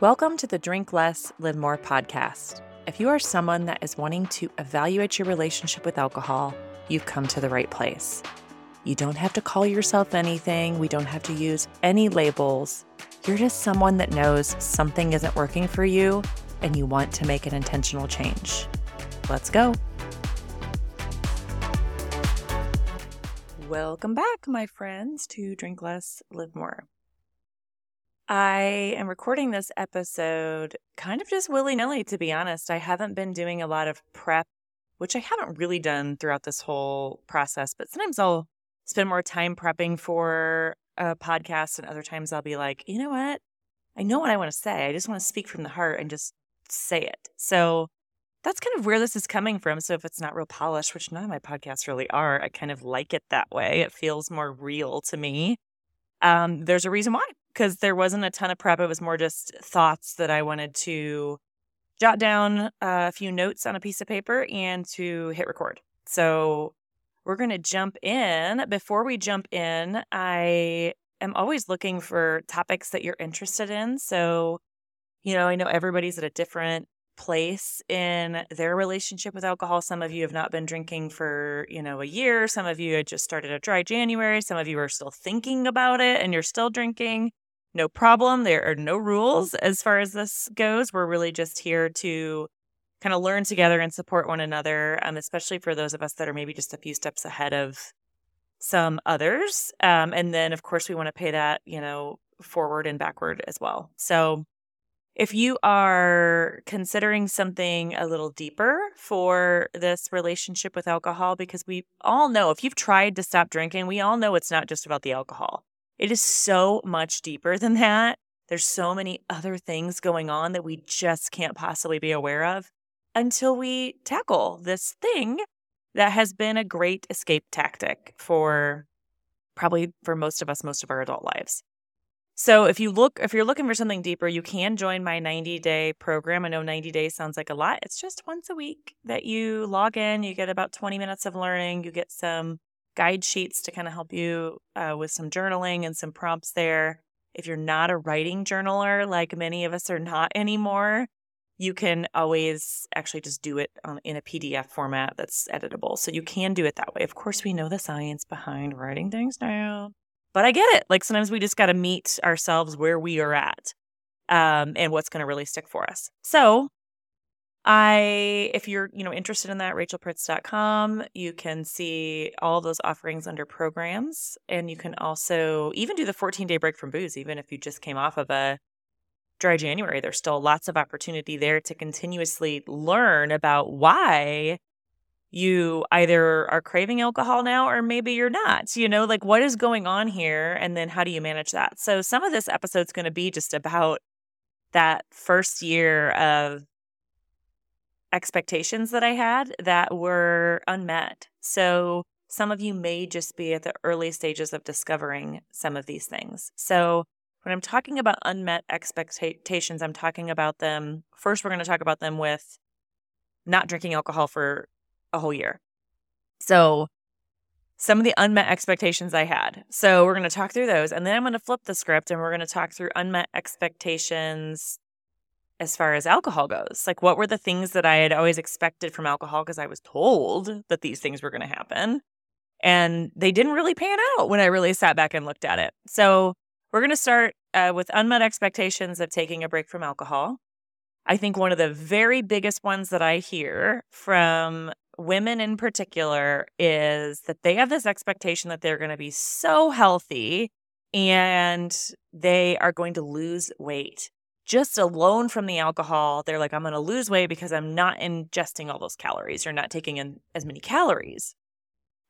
Welcome to the Drink Less, Live More podcast. If you are someone that is wanting to evaluate your relationship with alcohol, you've come to the right place. You don't have to call yourself anything, we don't have to use any labels. You're just someone that knows something isn't working for you and you want to make an intentional change. Let's go. Welcome back, my friends, to Drink Less, Live More. I am recording this episode kind of just willy nilly, to be honest. I haven't been doing a lot of prep, which I haven't really done throughout this whole process, but sometimes I'll spend more time prepping for a podcast, and other times I'll be like, you know what? I know what I want to say. I just want to speak from the heart and just say it. So that's kind of where this is coming from. So if it's not real polished, which none of my podcasts really are, I kind of like it that way. It feels more real to me. Um, there's a reason why because there wasn't a ton of prep. It was more just thoughts that I wanted to jot down uh, a few notes on a piece of paper and to hit record. So we're going to jump in. Before we jump in, I am always looking for topics that you're interested in. So, you know, I know everybody's at a different place in their relationship with alcohol. Some of you have not been drinking for, you know, a year. Some of you had just started a dry January. Some of you are still thinking about it and you're still drinking no problem. There are no rules as far as this goes. We're really just here to kind of learn together and support one another, um, especially for those of us that are maybe just a few steps ahead of some others. Um, and then, of course, we want to pay that, you know, forward and backward as well. So, if you are considering something a little deeper for this relationship with alcohol, because we all know if you've tried to stop drinking, we all know it's not just about the alcohol. It is so much deeper than that. There's so many other things going on that we just can't possibly be aware of until we tackle this thing that has been a great escape tactic for probably for most of us most of our adult lives. So if you look if you're looking for something deeper, you can join my 90-day program. I know 90 days sounds like a lot. It's just once a week that you log in, you get about 20 minutes of learning, you get some guide sheets to kind of help you uh, with some journaling and some prompts there. If you're not a writing journaler, like many of us are not anymore, you can always actually just do it on, in a PDF format that's editable. So you can do it that way. Of course, we know the science behind writing things down, but I get it. Like sometimes we just got to meet ourselves where we are at um, and what's going to really stick for us. So I, if you're, you know, interested in that, rachelpritz.com, you can see all those offerings under programs. And you can also even do the 14 day break from booze, even if you just came off of a dry January. There's still lots of opportunity there to continuously learn about why you either are craving alcohol now or maybe you're not. You know, like what is going on here? And then how do you manage that? So some of this episode's going to be just about that first year of expectations that I had that were unmet. So some of you may just be at the early stages of discovering some of these things. So when I'm talking about unmet expectations, I'm talking about them. First, we're going to talk about them with not drinking alcohol for a whole year. So some of the unmet expectations I had. So we're going to talk through those. And then I'm going to flip the script and we're going to talk through unmet expectations as far as alcohol goes. Like, what were the things that I had always expected from alcohol because I was told that these things were going to happen? And they didn't really pan out when I really sat back and looked at it. So, we're going to start uh, with unmet expectations of taking a break from alcohol. I think one of the very biggest ones that I hear from women in particular is that they have this expectation that they're going to be so healthy and they are going to lose weight just alone from the alcohol, they're like, I'm going to lose weight because I'm not ingesting all those calories. You're not taking in as many calories.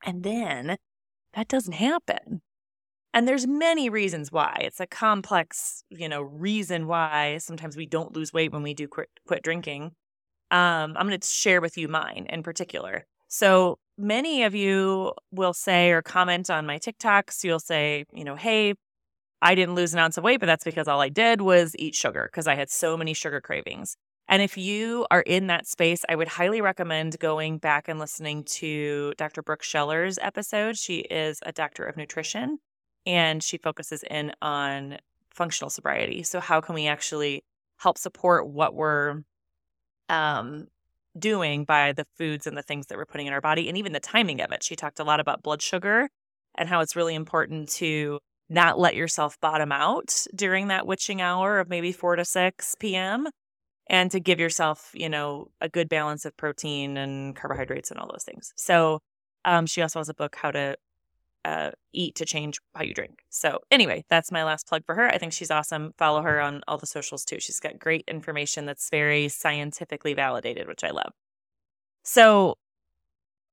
And then that doesn't happen. And there's many reasons why. It's a complex, you know, reason why sometimes we don't lose weight when we do quit, quit drinking. Um, I'm going to share with you mine in particular. So many of you will say or comment on my TikToks. You'll say, you know, hey, I didn't lose an ounce of weight, but that's because all I did was eat sugar because I had so many sugar cravings. And if you are in that space, I would highly recommend going back and listening to Dr. Brooke Scheller's episode. She is a doctor of nutrition and she focuses in on functional sobriety. So, how can we actually help support what we're um, doing by the foods and the things that we're putting in our body and even the timing of it. She talked a lot about blood sugar and how it's really important to not let yourself bottom out during that witching hour of maybe 4 to 6 p.m. and to give yourself, you know, a good balance of protein and carbohydrates and all those things. So, um, she also has a book, How to uh, Eat to Change How You Drink. So, anyway, that's my last plug for her. I think she's awesome. Follow her on all the socials too. She's got great information that's very scientifically validated, which I love. So,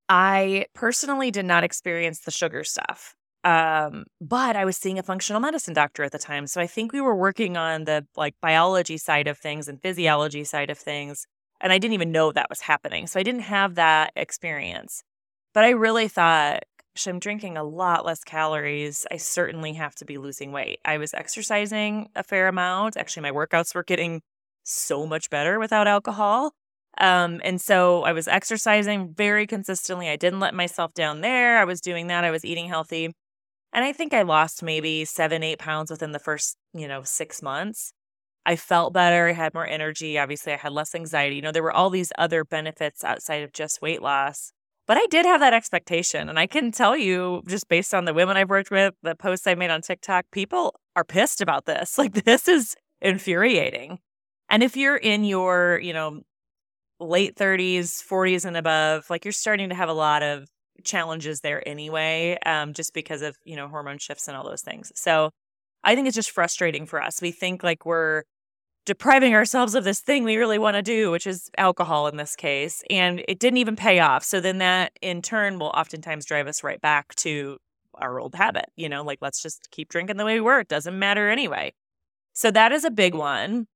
I personally did not experience the sugar stuff. Um, but I was seeing a functional medicine doctor at the time. So I think we were working on the like biology side of things and physiology side of things. And I didn't even know that was happening. So I didn't have that experience. But I really thought, I'm drinking a lot less calories. I certainly have to be losing weight. I was exercising a fair amount. Actually, my workouts were getting so much better without alcohol. Um, and so I was exercising very consistently. I didn't let myself down there. I was doing that. I was eating healthy. And I think I lost maybe seven, eight pounds within the first, you know, six months. I felt better. I had more energy. Obviously, I had less anxiety. You know, there were all these other benefits outside of just weight loss. But I did have that expectation. And I can tell you, just based on the women I've worked with, the posts I made on TikTok, people are pissed about this. Like, this is infuriating. And if you're in your, you know, late 30s, 40s, and above, like you're starting to have a lot of challenges there anyway, um, just because of, you know, hormone shifts and all those things. So I think it's just frustrating for us. We think like we're depriving ourselves of this thing we really want to do, which is alcohol in this case. And it didn't even pay off. So then that in turn will oftentimes drive us right back to our old habit, you know, like let's just keep drinking the way we were. It doesn't matter anyway. So that is a big one.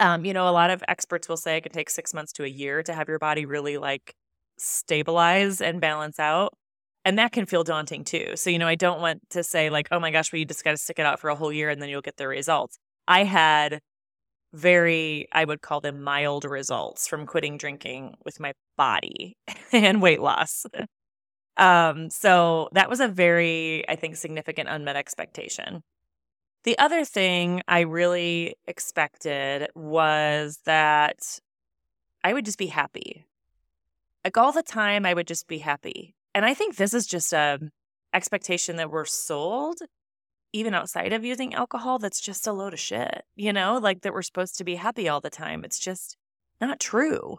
Um, you know, a lot of experts will say it can take six months to a year to have your body really like stabilize and balance out. And that can feel daunting too. So, you know, I don't want to say like, oh my gosh, well, you just got to stick it out for a whole year and then you'll get the results. I had very, I would call them mild results from quitting drinking with my body and weight loss. Um, so that was a very, I think, significant unmet expectation. The other thing I really expected was that I would just be happy. Like all the time, I would just be happy. And I think this is just a expectation that we're sold, even outside of using alcohol, that's just a load of shit, you know, like that we're supposed to be happy all the time. It's just not true.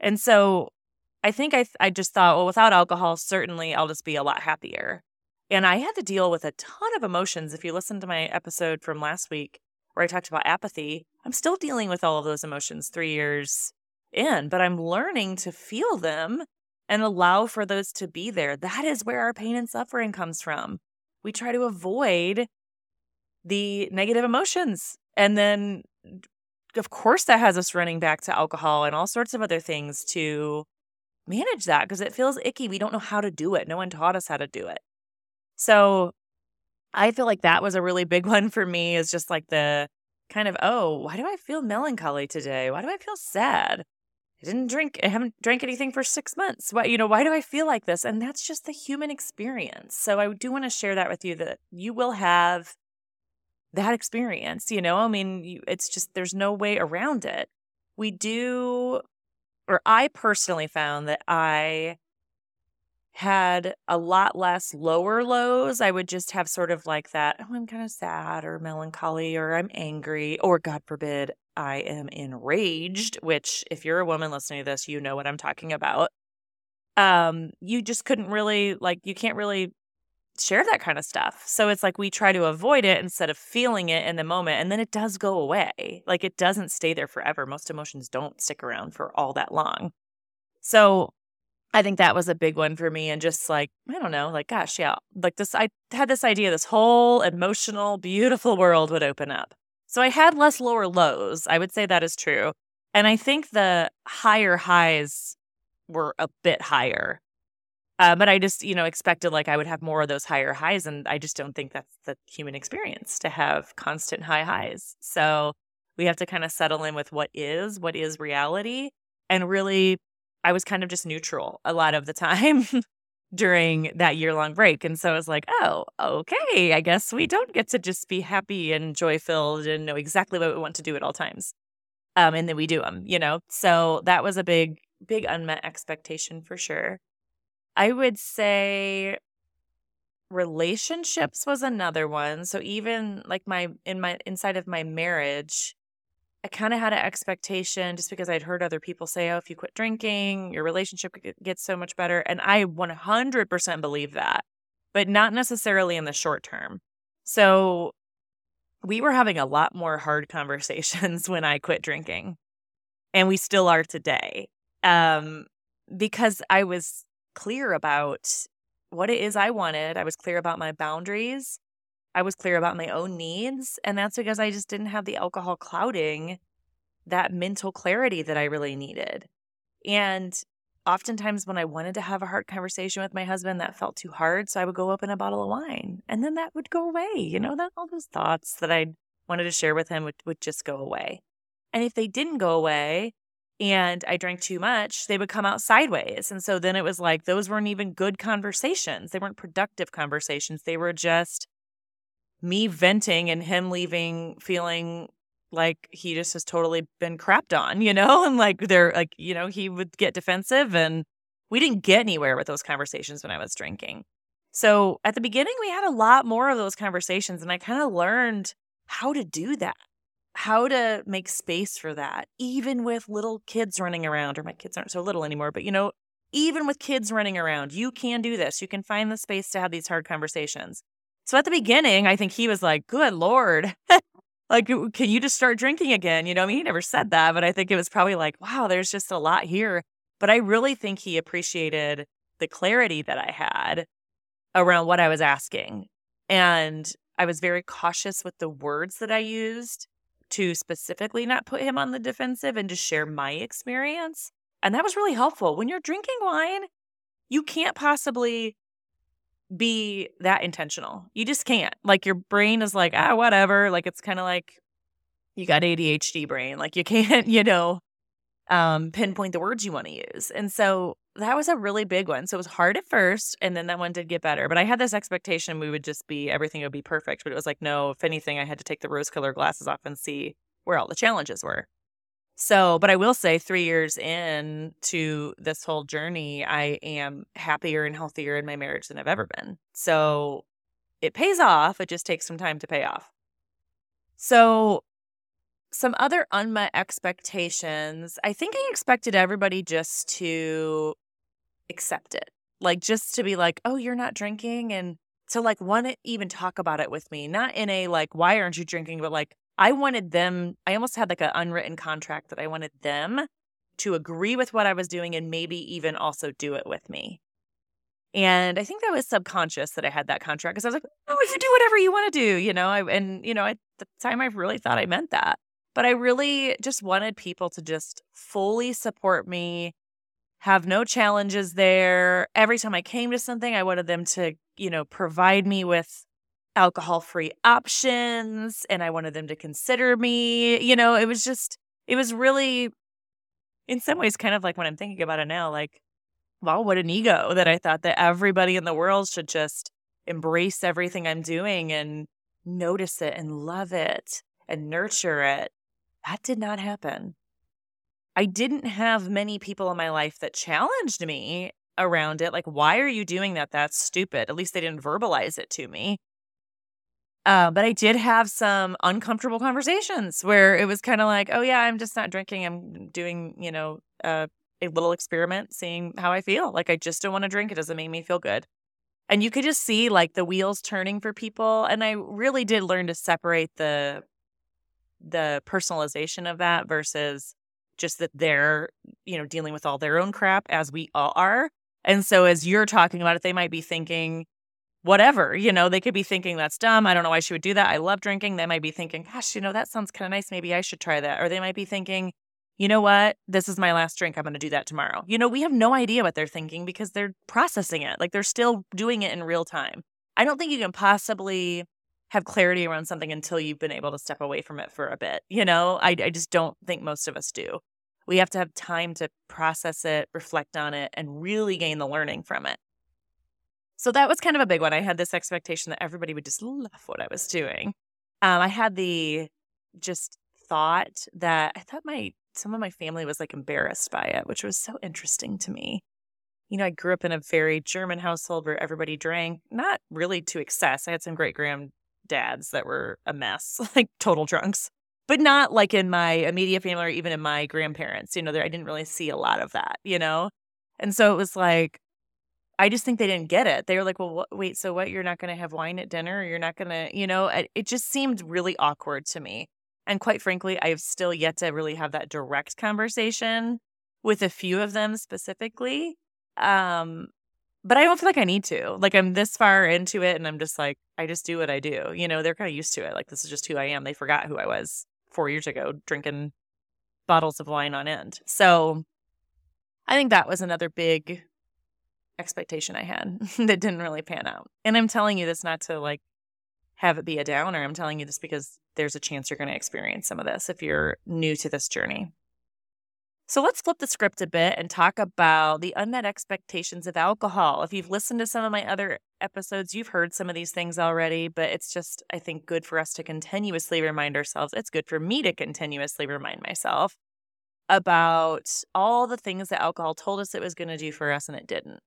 And so I think I, I just thought, well, without alcohol, certainly I'll just be a lot happier. And I had to deal with a ton of emotions. If you listen to my episode from last week where I talked about apathy, I'm still dealing with all of those emotions three years in, but I'm learning to feel them and allow for those to be there. That is where our pain and suffering comes from. We try to avoid the negative emotions. And then, of course, that has us running back to alcohol and all sorts of other things to manage that because it feels icky. We don't know how to do it. No one taught us how to do it. So I feel like that was a really big one for me is just like the kind of, oh, why do I feel melancholy today? Why do I feel sad? I didn't drink, I haven't drank anything for six months. Why, you know, why do I feel like this? And that's just the human experience. So I do want to share that with you that you will have that experience, you know, I mean, it's just, there's no way around it. We do, or I personally found that I had a lot less lower lows. I would just have sort of like that, oh, I'm kind of sad or melancholy or I'm angry or God forbid, I am enraged, which if you're a woman listening to this, you know what I'm talking about. Um, you just couldn't really like you can't really share that kind of stuff. So it's like we try to avoid it instead of feeling it in the moment and then it does go away. Like it doesn't stay there forever. Most emotions don't stick around for all that long. So I think that was a big one for me. And just like, I don't know, like, gosh, yeah, like this, I had this idea this whole emotional, beautiful world would open up. So I had less lower lows. I would say that is true. And I think the higher highs were a bit higher. Uh, but I just, you know, expected like I would have more of those higher highs. And I just don't think that's the human experience to have constant high highs. So we have to kind of settle in with what is, what is reality, and really I was kind of just neutral a lot of the time during that year long break. And so I was like, oh, okay, I guess we don't get to just be happy and joy filled and know exactly what we want to do at all times. Um, and then we do them, you know? So that was a big, big unmet expectation for sure. I would say relationships was another one. So even like my in my inside of my marriage, I kind of had an expectation just because I'd heard other people say, "Oh, if you quit drinking, your relationship gets so much better." And I 100% believe that, but not necessarily in the short term. So we were having a lot more hard conversations when I quit drinking, and we still are today. Um, because I was clear about what it is I wanted. I was clear about my boundaries. I was clear about my own needs. And that's because I just didn't have the alcohol clouding that mental clarity that I really needed. And oftentimes, when I wanted to have a hard conversation with my husband, that felt too hard. So I would go open a bottle of wine and then that would go away. You know, that all those thoughts that I wanted to share with him would, would just go away. And if they didn't go away, and I drank too much, they would come out sideways. And so then it was like those weren't even good conversations. They weren't productive conversations. They were just me venting and him leaving feeling like he just has totally been crapped on, you know? And like they're like, you know, he would get defensive and we didn't get anywhere with those conversations when I was drinking. So at the beginning, we had a lot more of those conversations and I kind of learned how to do that how to make space for that, even with little kids running around, or my kids aren't so little anymore, but you know, even with kids running around, you can do this. You can find the space to have these hard conversations. So at the beginning, I think he was like, Good Lord. like, can you just start drinking again? You know, I mean, he never said that, but I think it was probably like, wow, there's just a lot here. But I really think he appreciated the clarity that I had around what I was asking. And I was very cautious with the words that I used to specifically not put him on the defensive and just share my experience. And that was really helpful. When you're drinking wine, you can't possibly be that intentional. You just can't. Like your brain is like, ah, whatever. Like it's kind of like you got ADHD brain. Like you can't, you know, um, pinpoint the words you want to use. And so that was a really big one. So it was hard at first, and then that one did get better. But I had this expectation we would just be everything would be perfect. But it was like, no, if anything, I had to take the rose colored glasses off and see where all the challenges were. So, but I will say, three years in to this whole journey, I am happier and healthier in my marriage than I've ever been. So it pays off. It just takes some time to pay off. So some other unmet expectations. I think I expected everybody just to accept it. Like just to be like, "Oh, you're not drinking." And to like want to even talk about it with me, not in a like, "Why aren't you drinking?" but like I wanted them I almost had like an unwritten contract that I wanted them to agree with what I was doing and maybe even also do it with me. And I think that was subconscious that I had that contract because I was like, oh, you do whatever you want to do, you know? I, and, you know, at the time I really thought I meant that. But I really just wanted people to just fully support me, have no challenges there. Every time I came to something, I wanted them to, you know, provide me with alcohol free options and I wanted them to consider me. You know, it was just, it was really, in some ways, kind of like when I'm thinking about it now, like, wow, what an ego that I thought that everybody in the world should just embrace everything I'm doing and notice it and love it and nurture it. That did not happen. I didn't have many people in my life that challenged me around it. Like, why are you doing that? That's stupid. At least they didn't verbalize it to me. Uh, but I did have some uncomfortable conversations where it was kind of like, oh, yeah, I'm just not drinking. I'm doing, you know, uh, a little experiment, seeing how I feel. Like, I just don't want to drink. It doesn't make me feel good. And you could just see like the wheels turning for people. And I really did learn to separate the the personalization of that versus just that they're, you know, dealing with all their own crap as we all are. And so as you're talking about it, they might be thinking, whatever, you know, they could be thinking that's dumb. I don't know why she would do that. I love drinking. They might be thinking, gosh, you know, that sounds kind of nice. Maybe I should try that. Or they might be thinking, you know what? This is my last drink. I'm going to do that tomorrow. You know, we have no idea what they're thinking because they're processing it. Like they're still doing it in real time. I don't think you can possibly have clarity around something until you've been able to step away from it for a bit. You know, I, I just don't think most of us do. We have to have time to process it, reflect on it, and really gain the learning from it. So that was kind of a big one. I had this expectation that everybody would just love what I was doing. Um, I had the just thought that I thought my some of my family was like embarrassed by it, which was so interesting to me. You know, I grew up in a very German household where everybody drank, not really to excess. I had some great granddads that were a mess, like total drunks, but not like in my immediate family or even in my grandparents. You know, there I didn't really see a lot of that, you know? And so it was like, I just think they didn't get it. They were like, well, wh- wait, so what? You're not going to have wine at dinner? You're not going to, you know, it, it just seemed really awkward to me. And quite frankly, I've still yet to really have that direct conversation with a few of them specifically. Um, but I don't feel like I need to. Like I'm this far into it and I'm just like, I just do what I do. You know, they're kind of used to it. Like this is just who I am. They forgot who I was four years ago, drinking bottles of wine on end. So I think that was another big expectation I had that didn't really pan out. And I'm telling you this not to like have it be a downer. I'm telling you this because there's a chance you're going to experience some of this if you're new to this journey. So let's flip the script a bit and talk about the unmet expectations of alcohol. If you've listened to some of my other episodes, you've heard some of these things already, but it's just, I think, good for us to continuously remind ourselves. It's good for me to continuously remind myself about all the things that alcohol told us it was going to do for us and it didn't.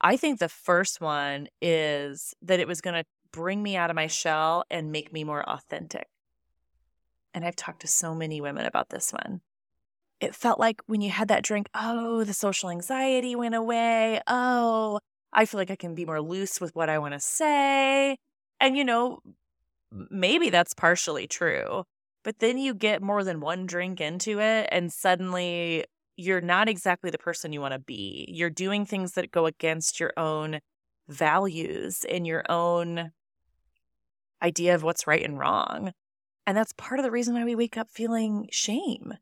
I think the first one is that it was going to bring me out of my shell and make me more authentic. And I've talked to so many women about this one. It felt like when you had that drink, oh, the social anxiety went away. Oh, I feel like I can be more loose with what I want to say. And, you know, maybe that's partially true. But then you get more than one drink into it, and suddenly you're not exactly the person you want to be. You're doing things that go against your own values and your own idea of what's right and wrong. And that's part of the reason why we wake up feeling shame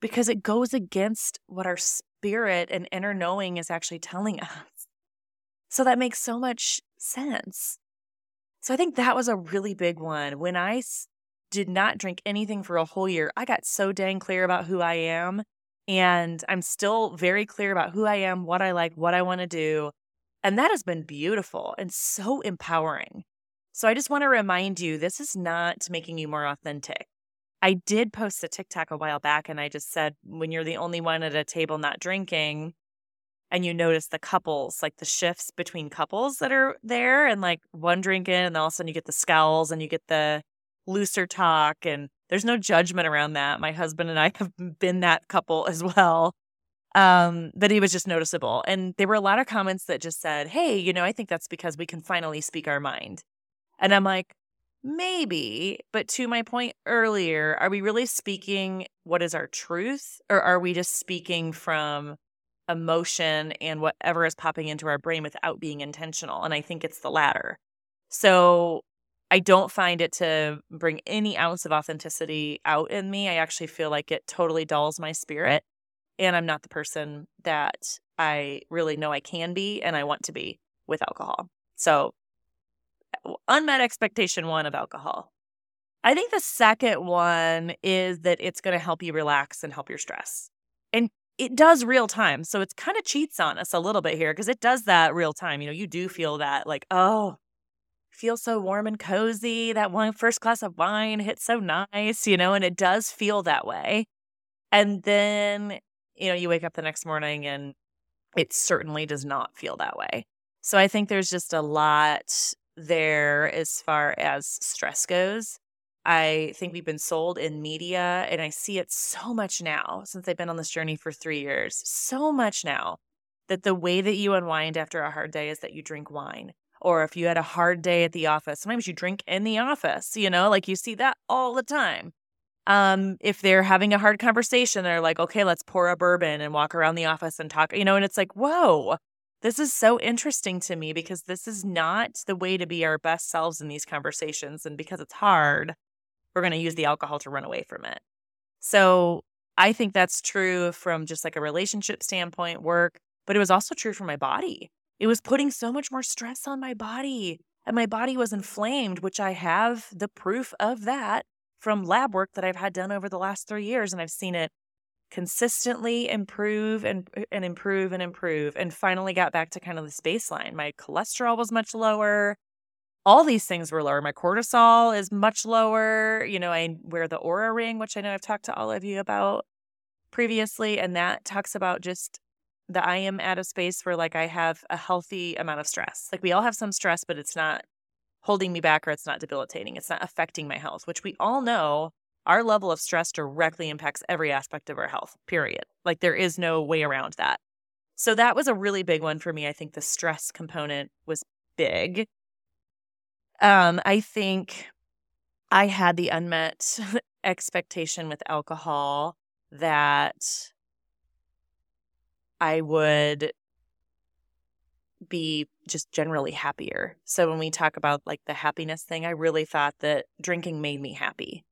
because it goes against what our spirit and inner knowing is actually telling us. So that makes so much sense. So I think that was a really big one. When I did not drink anything for a whole year, I got so dang clear about who I am and I'm still very clear about who I am, what I like, what I want to do. And that has been beautiful and so empowering. So I just want to remind you this is not making you more authentic. I did post a TikTok a while back and I just said, when you're the only one at a table not drinking, and you notice the couples, like the shifts between couples that are there, and like one drinking, and all of a sudden you get the scowls and you get the looser talk and there's no judgment around that. My husband and I have been that couple as well. Um, but he was just noticeable. And there were a lot of comments that just said, Hey, you know, I think that's because we can finally speak our mind. And I'm like, maybe, but to my point earlier, are we really speaking what is our truth? Or are we just speaking from emotion and whatever is popping into our brain without being intentional? And I think it's the latter. So I don't find it to bring any ounce of authenticity out in me. I actually feel like it totally dulls my spirit. And I'm not the person that I really know I can be and I want to be with alcohol. So, uh, unmet expectation one of alcohol. I think the second one is that it's going to help you relax and help your stress. And it does real time. So, it kind of cheats on us a little bit here because it does that real time. You know, you do feel that like, oh, feel so warm and cozy. That one first glass of wine hits so nice, you know, and it does feel that way. And then, you know, you wake up the next morning and it certainly does not feel that way. So I think there's just a lot there as far as stress goes. I think we've been sold in media, and I see it so much now since I've been on this journey for three years. So much now that the way that you unwind after a hard day is that you drink wine or if you had a hard day at the office. Sometimes you drink in the office you know like you see that all the time. Um if they're having a hard conversation they're like okay let's pour a bourbon and walk around the office and talk you know and it's like whoa this is so interesting to me because this is not the way to be our best selves in these conversations and because it's hard we're going to use the alcohol to run away from it. So i think that's true from just like a relationship standpoint work but it was also true for my body it was putting so much more stress on my body, and my body was inflamed, which I have the proof of that from lab work that I've had done over the last three years. And I've seen it consistently improve and, uh, and improve and improve, and finally got back to kind of this baseline. My cholesterol was much lower. all these things were lower. My cortisol is much lower. You know, I wear the Oura ring, which I know I've talked to all of you about previously, and that talks about just that I am at a space where like I have a healthy amount of stress. Like we all have some stress, but it's not holding me back or it's not debilitating. It's not affecting my health, which we all know our level of stress directly impacts every aspect of our health, period. Like there is no way around that. So that was a really big one for me. I think the stress component was big. Um, I think I had the unmet expectation with alcohol that I would be just generally happier. So when we talk about like the happiness thing, I really thought that drinking made me happy.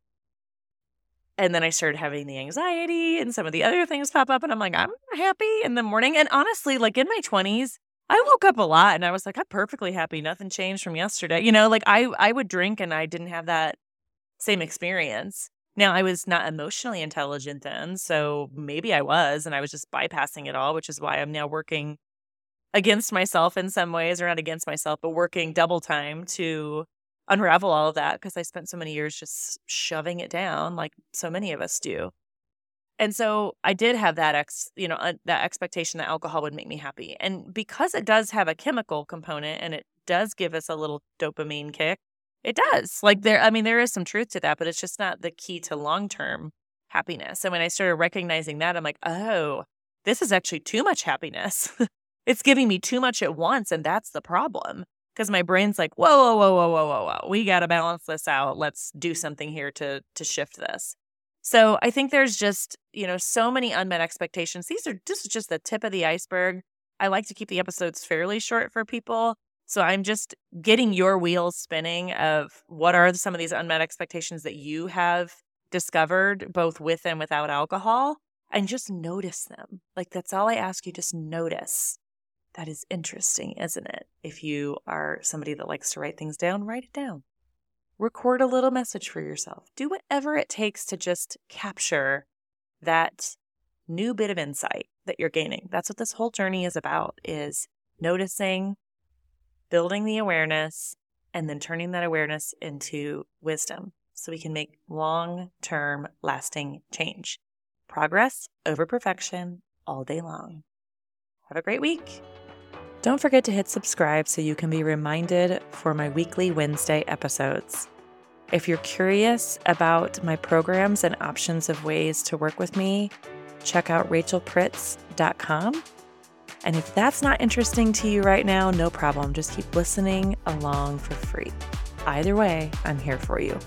And then I started having the anxiety and some of the other things pop up and I'm like, I'm happy in the morning. And honestly, like in my 20s, I woke up a lot and I was like, I'm perfectly happy. Nothing changed from yesterday. You know, like I I would drink and I didn't have that same experience. Now, I was not emotionally intelligent then, so maybe I was, and I was just bypassing it all, which is why I'm now working against myself in some ways, or not against myself, but working double time to unravel all of that because I spent so many years just shoving it down, like so many of us do. And so I did have that ex, you know, uh, that expectation that alcohol would make me happy. And because it does have a chemical component and it does give us a little dopamine kick, it does. Like there, I mean, there is some truth to that, but it's just not the key to long term happiness. And when I started recognizing that, I'm like, oh, this is actually too much happiness. it's giving me too much at once. And that's the problem. Because my brain's like, whoa, whoa, whoa, whoa, whoa, whoa. We got to balance this out. Let's do something here to to shift this. So I think there's just, you know, so many unmet expectations. These are this is just the tip of the iceberg. I like to keep the episodes fairly short for people so I'm just getting your wheels spinning of what are some of these unmet expectations that you have discovered both with and without alcohol and just notice them. Like that's all I ask you just notice. That is interesting, isn't it? If you are somebody that likes to write things down, write it down. Record a little message for yourself. Do whatever it takes to just capture that new bit of insight that you're gaining. That's what this whole journey is about is noticing building the awareness and then turning that awareness into wisdom so we can make long term lasting change. Progress over perfection all day long. Have a great week. Don't forget to hit subscribe so you can be reminded for my weekly Wednesday episodes. If you're curious about my programs and options of ways to work with me, check out rachelpritz.com and if that's not interesting to you right now, no problem. Just keep listening along for free. Either way, I'm here for you.